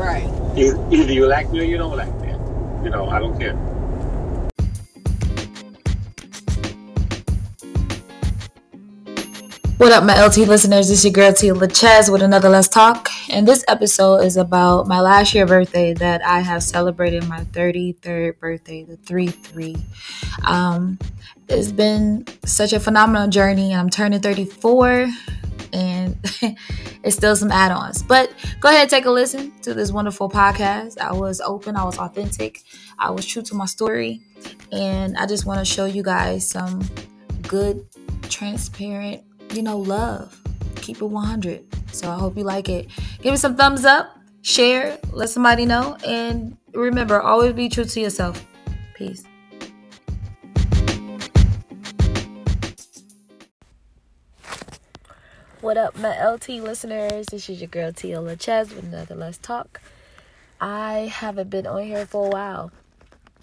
Right. Either, either you like me or you don't like me. You know, I don't care. What up, my LT listeners? This is your girl Tia LaChez with another Let's Talk. And this episode is about my last year birthday that I have celebrated my 33rd birthday, the 3 3. Um, it's been such a phenomenal journey, and I'm turning 34, and it's still some add ons. But go ahead and take a listen to this wonderful podcast. I was open, I was authentic, I was true to my story, and I just want to show you guys some good, transparent, you know, love. Keep it 100. So I hope you like it. Give me some thumbs up, share, let somebody know, and remember, always be true to yourself. Peace. What up, my LT listeners? This is your girl Tia LaChez with another Let's Talk. I haven't been on here for a while.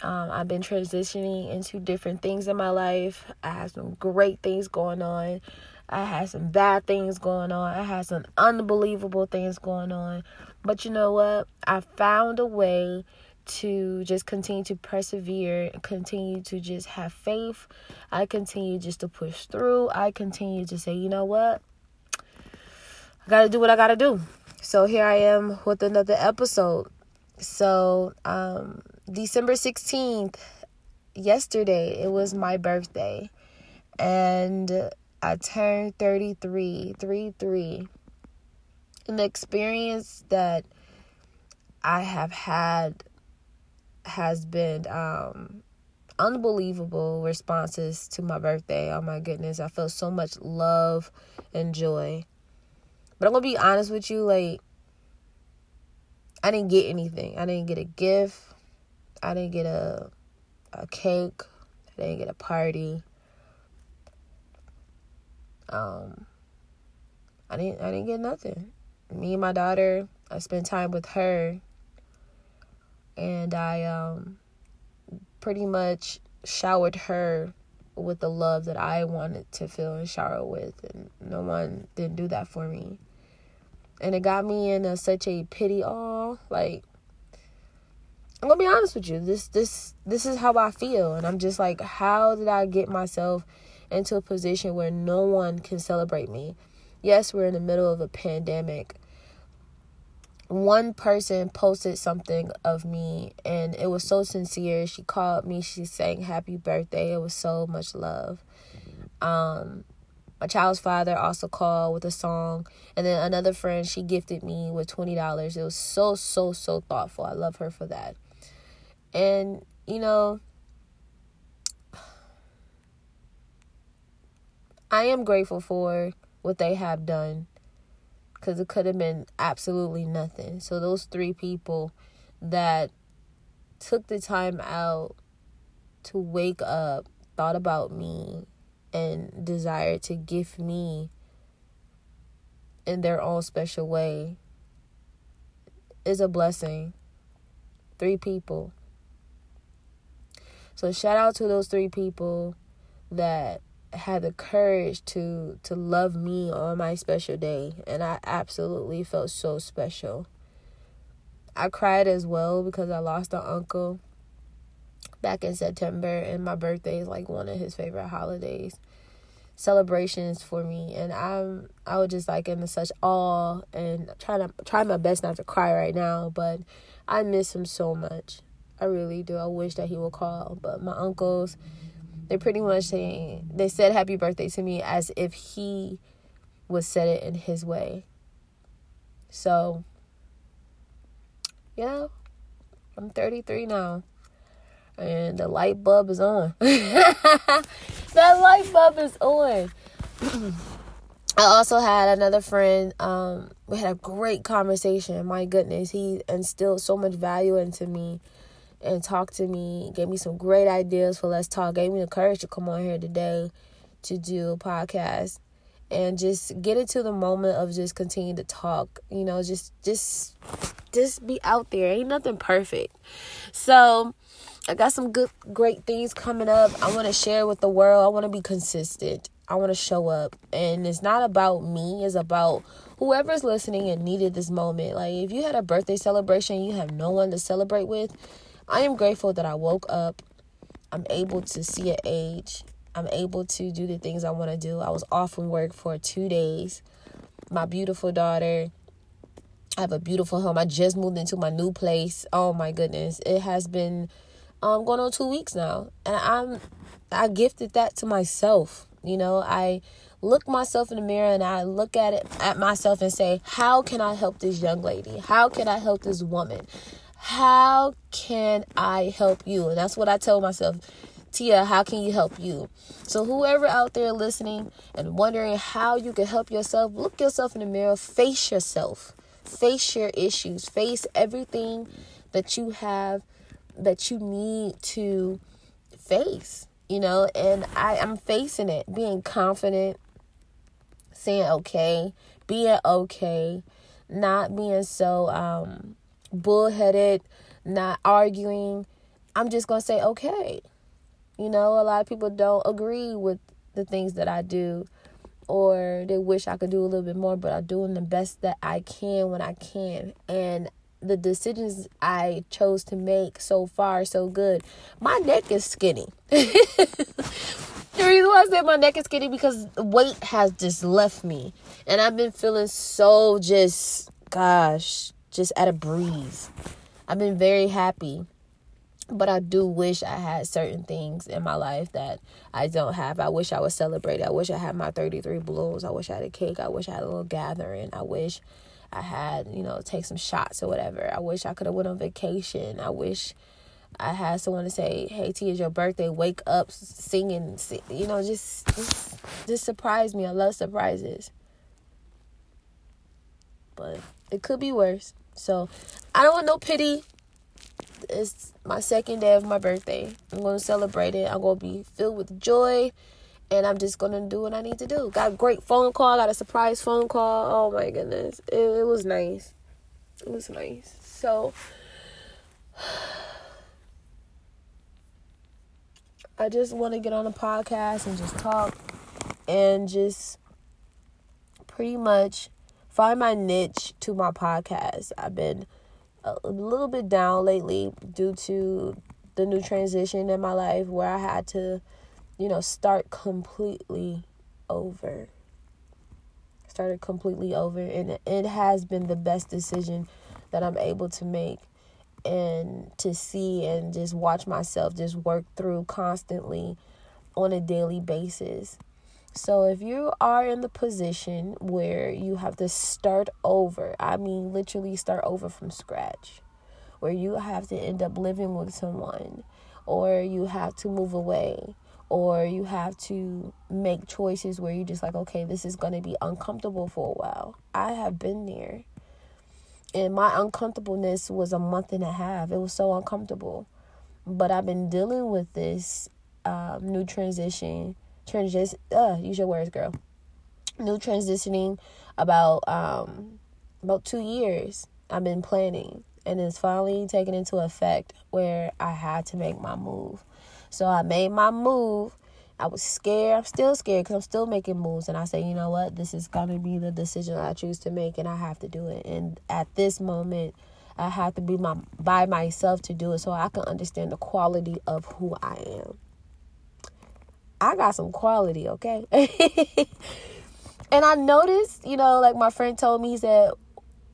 Um, I've been transitioning into different things in my life. I have some great things going on. I had some bad things going on. I had some unbelievable things going on. But you know what? I found a way to just continue to persevere, continue to just have faith. I continue just to push through. I continue to say, you know what? I got to do what I got to do. So here I am with another episode. So, um, December 16th, yesterday, it was my birthday. And I turned 33, 3 3. And the experience that I have had has been um, unbelievable responses to my birthday. Oh my goodness. I feel so much love and joy. But I'm gonna be honest with you, like I didn't get anything. I didn't get a gift. I didn't get a a cake. I didn't get a party. Um I didn't I didn't get nothing. Me and my daughter, I spent time with her. And I um pretty much showered her with the love that I wanted to feel and shower with. And no one didn't do that for me. And it got me in a, such a pity all like i'm gonna be honest with you. This this this is how i feel. And i'm just like how did i get myself into a position where no one can celebrate me. Yes we're in the middle of a pandemic. One person posted something of me and it was so sincere. She called me. She sang happy birthday. It was so much love. Um my child's father also called with a song. And then another friend she gifted me with $20 it was so so so thoughtful. I love her for that. And you know i am grateful for what they have done because it could have been absolutely nothing so those three people that took the time out to wake up thought about me and desired to gift me in their own special way is a blessing. Three people. So shout out to those three people that had the courage to to love me on my special day and I absolutely felt so special. I cried as well because I lost an uncle back in September, and my birthday is like one of his favorite holidays celebrations for me and I'm I was just like in such awe and trying to try my best not to cry right now but I miss him so much I really do I wish that he would call but my uncles they pretty much say they said happy birthday to me as if he would said it in his way so yeah I'm 33 now and the light bulb is on. that light bulb is on. I also had another friend. Um, we had a great conversation. My goodness, he instilled so much value into me and talked to me, gave me some great ideas for Let's Talk, gave me the courage to come on here today to do a podcast and just get into the moment of just continue to talk you know just just just be out there ain't nothing perfect so I got some good, great things coming up. I want to share with the world. I want to be consistent. I want to show up. And it's not about me, it's about whoever's listening and needed this moment. Like, if you had a birthday celebration, you have no one to celebrate with, I am grateful that I woke up. I'm able to see an age. I'm able to do the things I want to do. I was off from work for two days. My beautiful daughter. I have a beautiful home. I just moved into my new place. Oh my goodness. It has been um going on two weeks now. And I'm I gifted that to myself. You know, I look myself in the mirror and I look at it at myself and say, how can I help this young lady? How can I help this woman? How can I help you? And that's what I tell myself. Tia, how can you help you? So, whoever out there listening and wondering how you can help yourself, look yourself in the mirror, face yourself, face your issues, face everything that you have that you need to face, you know. And I, I'm facing it, being confident, saying okay, being okay, not being so um, bullheaded, not arguing. I'm just gonna say okay. You know, a lot of people don't agree with the things that I do or they wish I could do a little bit more, but I'm doing the best that I can when I can. And the decisions I chose to make so far so good. My neck is skinny. the reason why I said my neck is skinny because weight has just left me. And I've been feeling so just gosh, just at a breeze. I've been very happy but I do wish I had certain things in my life that I don't have. I wish I was celebrated. I wish I had my 33 balloons. I wish I had a cake. I wish I had a little gathering. I wish I had, you know, take some shots or whatever. I wish I could have went on vacation. I wish I had someone to say, "Hey, T, it's your birthday. Wake up, singing." Sing. You know, just, just just surprise me. I love surprises, but it could be worse. So I don't want no pity it's my second day of my birthday. I'm going to celebrate it. I'm going to be filled with joy. And I'm just going to do what I need to do. Got a great phone call. Got a surprise phone call. Oh my goodness. It, it was nice. It was nice. So. I just want to get on a podcast and just talk and just pretty much find my niche to my podcast. I've been a little bit down lately due to the new transition in my life where I had to, you know, start completely over. Started completely over, and it has been the best decision that I'm able to make and to see and just watch myself just work through constantly on a daily basis. So if you are in the position where you have to start over, I mean literally start over from scratch, where you have to end up living with someone, or you have to move away, or you have to make choices where you're just like, okay, this is going to be uncomfortable for a while. I have been there. And my uncomfortableness was a month and a half. It was so uncomfortable. But I've been dealing with this um, new transition transition uh use your words girl. New transitioning about um about two years i've been planning and it's finally taken into effect where i had to make my move. So i made my move. I was scared. I'm still scared because i'm still making moves and i say you know what? This is to be the decision i choose to make and i have to do it. And at this moment i have to be my by myself to do it so i can understand the quality of who i am I got some quality, okay? and I noticed, you know, like my friend told me, he said,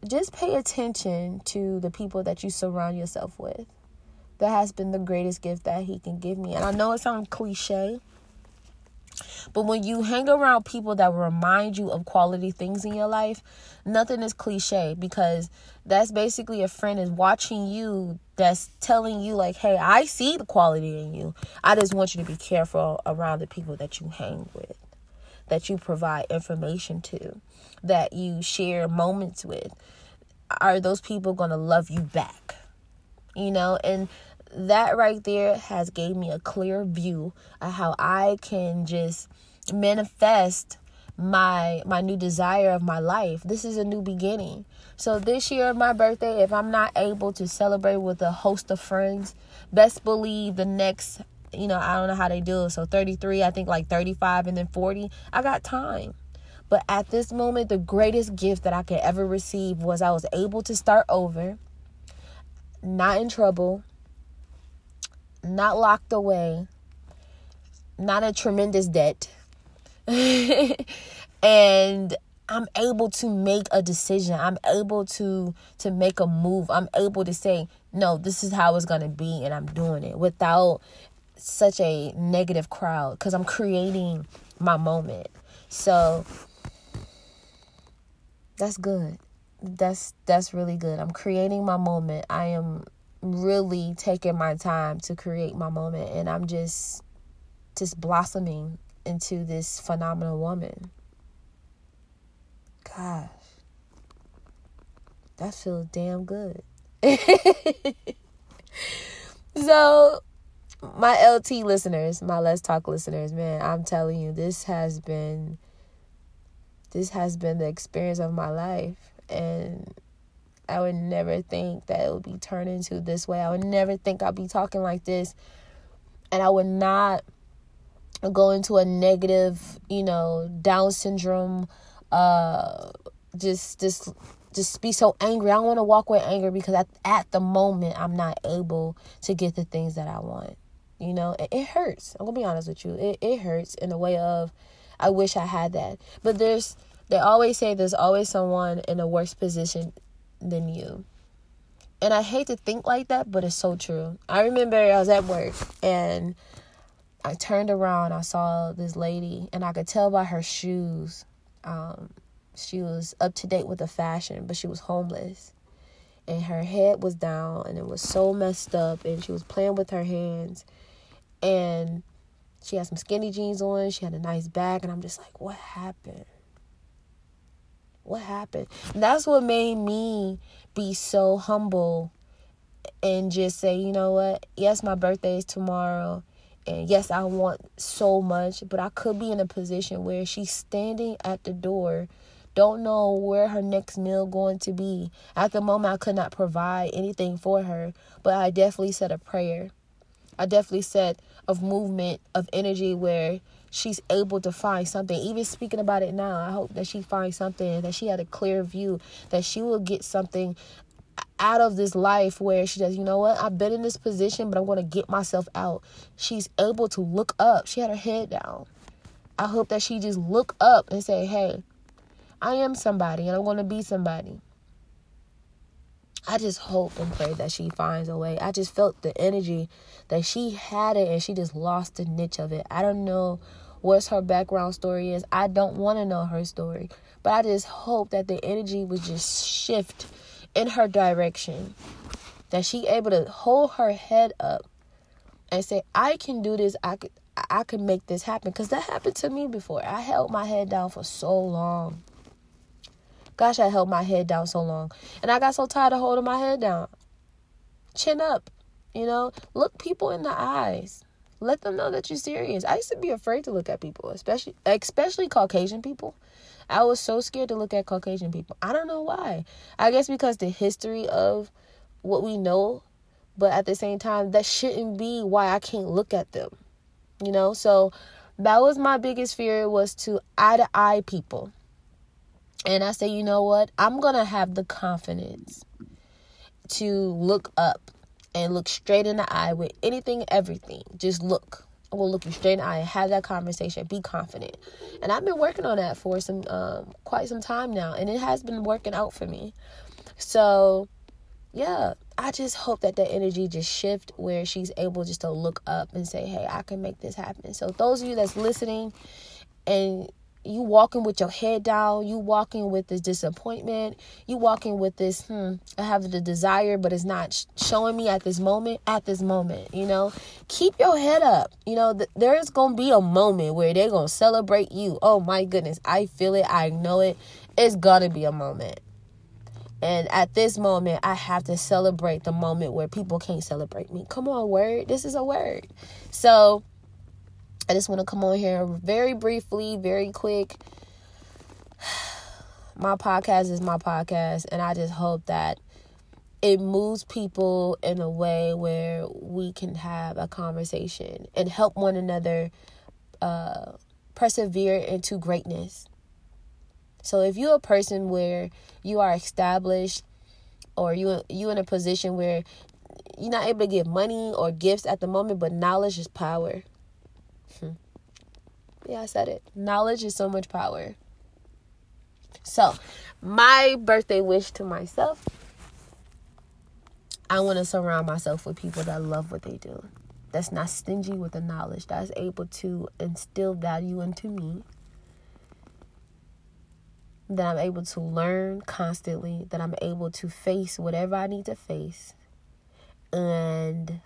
just pay attention to the people that you surround yourself with. That has been the greatest gift that he can give me. And I know it sounds cliche, but when you hang around people that remind you of quality things in your life, nothing is cliche because that's basically a friend is watching you that's telling you like, "Hey, I see the quality in you. I just want you to be careful around the people that you hang with, that you provide information to, that you share moments with. Are those people going to love you back?" You know, and that right there has gave me a clear view of how I can just manifest my my new desire of my life. This is a new beginning. So this year of my birthday, if I'm not able to celebrate with a host of friends, best believe the next you know, I don't know how they do it. So 33, I think like 35 and then 40. I got time. But at this moment, the greatest gift that I could ever receive was I was able to start over, not in trouble, not locked away, not a tremendous debt. and I'm able to make a decision. I'm able to to make a move. I'm able to say, "No, this is how it's going to be," and I'm doing it without such a negative crowd cuz I'm creating my moment. So that's good. That's that's really good. I'm creating my moment. I am really taking my time to create my moment and I'm just just blossoming into this phenomenal woman. Gosh. That feels damn good. so, my LT listeners, my Let's Talk listeners, man, I'm telling you, this has been this has been the experience of my life and I would never think that it would be turned into this way. I would never think I'd be talking like this. And I would not go into a negative, you know, Down syndrome, uh, just just just be so angry. I don't want to walk with anger because at at the moment I'm not able to get the things that I want. You know, it, it hurts. I'm gonna be honest with you. It it hurts in the way of I wish I had that. But there's they always say there's always someone in a worse position than you. And I hate to think like that, but it's so true. I remember I was at work and I turned around, I saw this lady, and I could tell by her shoes. Um, she was up to date with the fashion, but she was homeless. And her head was down, and it was so messed up, and she was playing with her hands. And she had some skinny jeans on, she had a nice bag, and I'm just like, what happened? What happened? And that's what made me be so humble and just say, you know what? Yes, my birthday is tomorrow and yes, I want so much, but I could be in a position where she's standing at the door, don't know where her next meal going to be. At the moment, I could not provide anything for her, but I definitely said a prayer. I definitely said of movement of energy where she's able to find something. Even speaking about it now, I hope that she finds something, that she had a clear view, that she will get something out of this life where she says, you know what, I've been in this position, but I'm going to get myself out. She's able to look up. She had her head down. I hope that she just look up and say, hey, I am somebody and I'm going to be somebody. I just hope and pray that she finds a way. I just felt the energy that she had it and she just lost the niche of it. I don't know what her background story is. I don't want to know her story. But I just hope that the energy would just shift in her direction. That she able to hold her head up and say, I can do this. I could I could make this happen. Because that happened to me before. I held my head down for so long. Gosh, I held my head down so long. And I got so tired of holding my head down. Chin up. You know, look people in the eyes. Let them know that you're serious. I used to be afraid to look at people, especially especially Caucasian people. I was so scared to look at Caucasian people. I don't know why. I guess because the history of what we know, but at the same time, that shouldn't be why I can't look at them. You know, so that was my biggest fear was to eye to eye people. And I say, you know what? I'm going to have the confidence to look up and look straight in the eye with anything, everything. Just look. I will look you straight in the eye and have that conversation. Be confident. And I've been working on that for some um, quite some time now, and it has been working out for me. So, yeah, I just hope that that energy just shift where she's able just to look up and say, "Hey, I can make this happen." So, those of you that's listening and you walking with your head down, you walking with this disappointment, you walking with this, hmm, I have the desire, but it's not showing me at this moment, at this moment, you know, keep your head up. You know, th- there's to be a moment where they're to celebrate you. Oh my goodness, I feel it, I know it. It's to be a moment. And at this moment, I have to celebrate the moment where people can't celebrate me. Come on, word. This is a word. So, I just want to come on here very briefly, very quick. My podcast is my podcast, and I just hope that it moves people in a way where we can have a conversation and help one another uh, persevere into greatness. So if you're a person where you are established or you you in a position where you're not able to give money or gifts at the moment, but knowledge is power. Yeah, I said it. Knowledge is so much power. So, my birthday wish to myself I want to surround myself with people that love what they do, that's not stingy with the knowledge, that's able to instill value into me, that I'm able to learn constantly, that I'm able to face whatever I need to face, and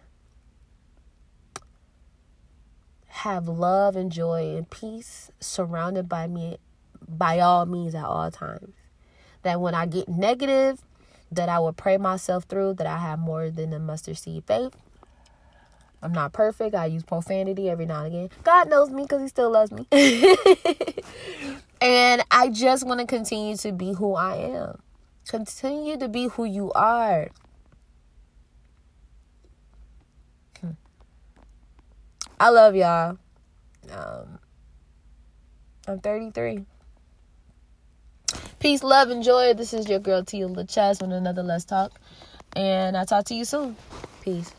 have love and joy and peace surrounded by me by all means at all times. That when I get negative, that I will pray myself through, that I have more than a mustard seed faith. I'm not perfect. I use profanity every now and again. God knows me because He still loves me. and I just want to continue to be who I am. Continue to be who you are. I love y'all. Um, I'm 33. Peace, love, and joy. This is your girl Tia LaChess with another Let's Talk. And I'll talk to you soon. Peace.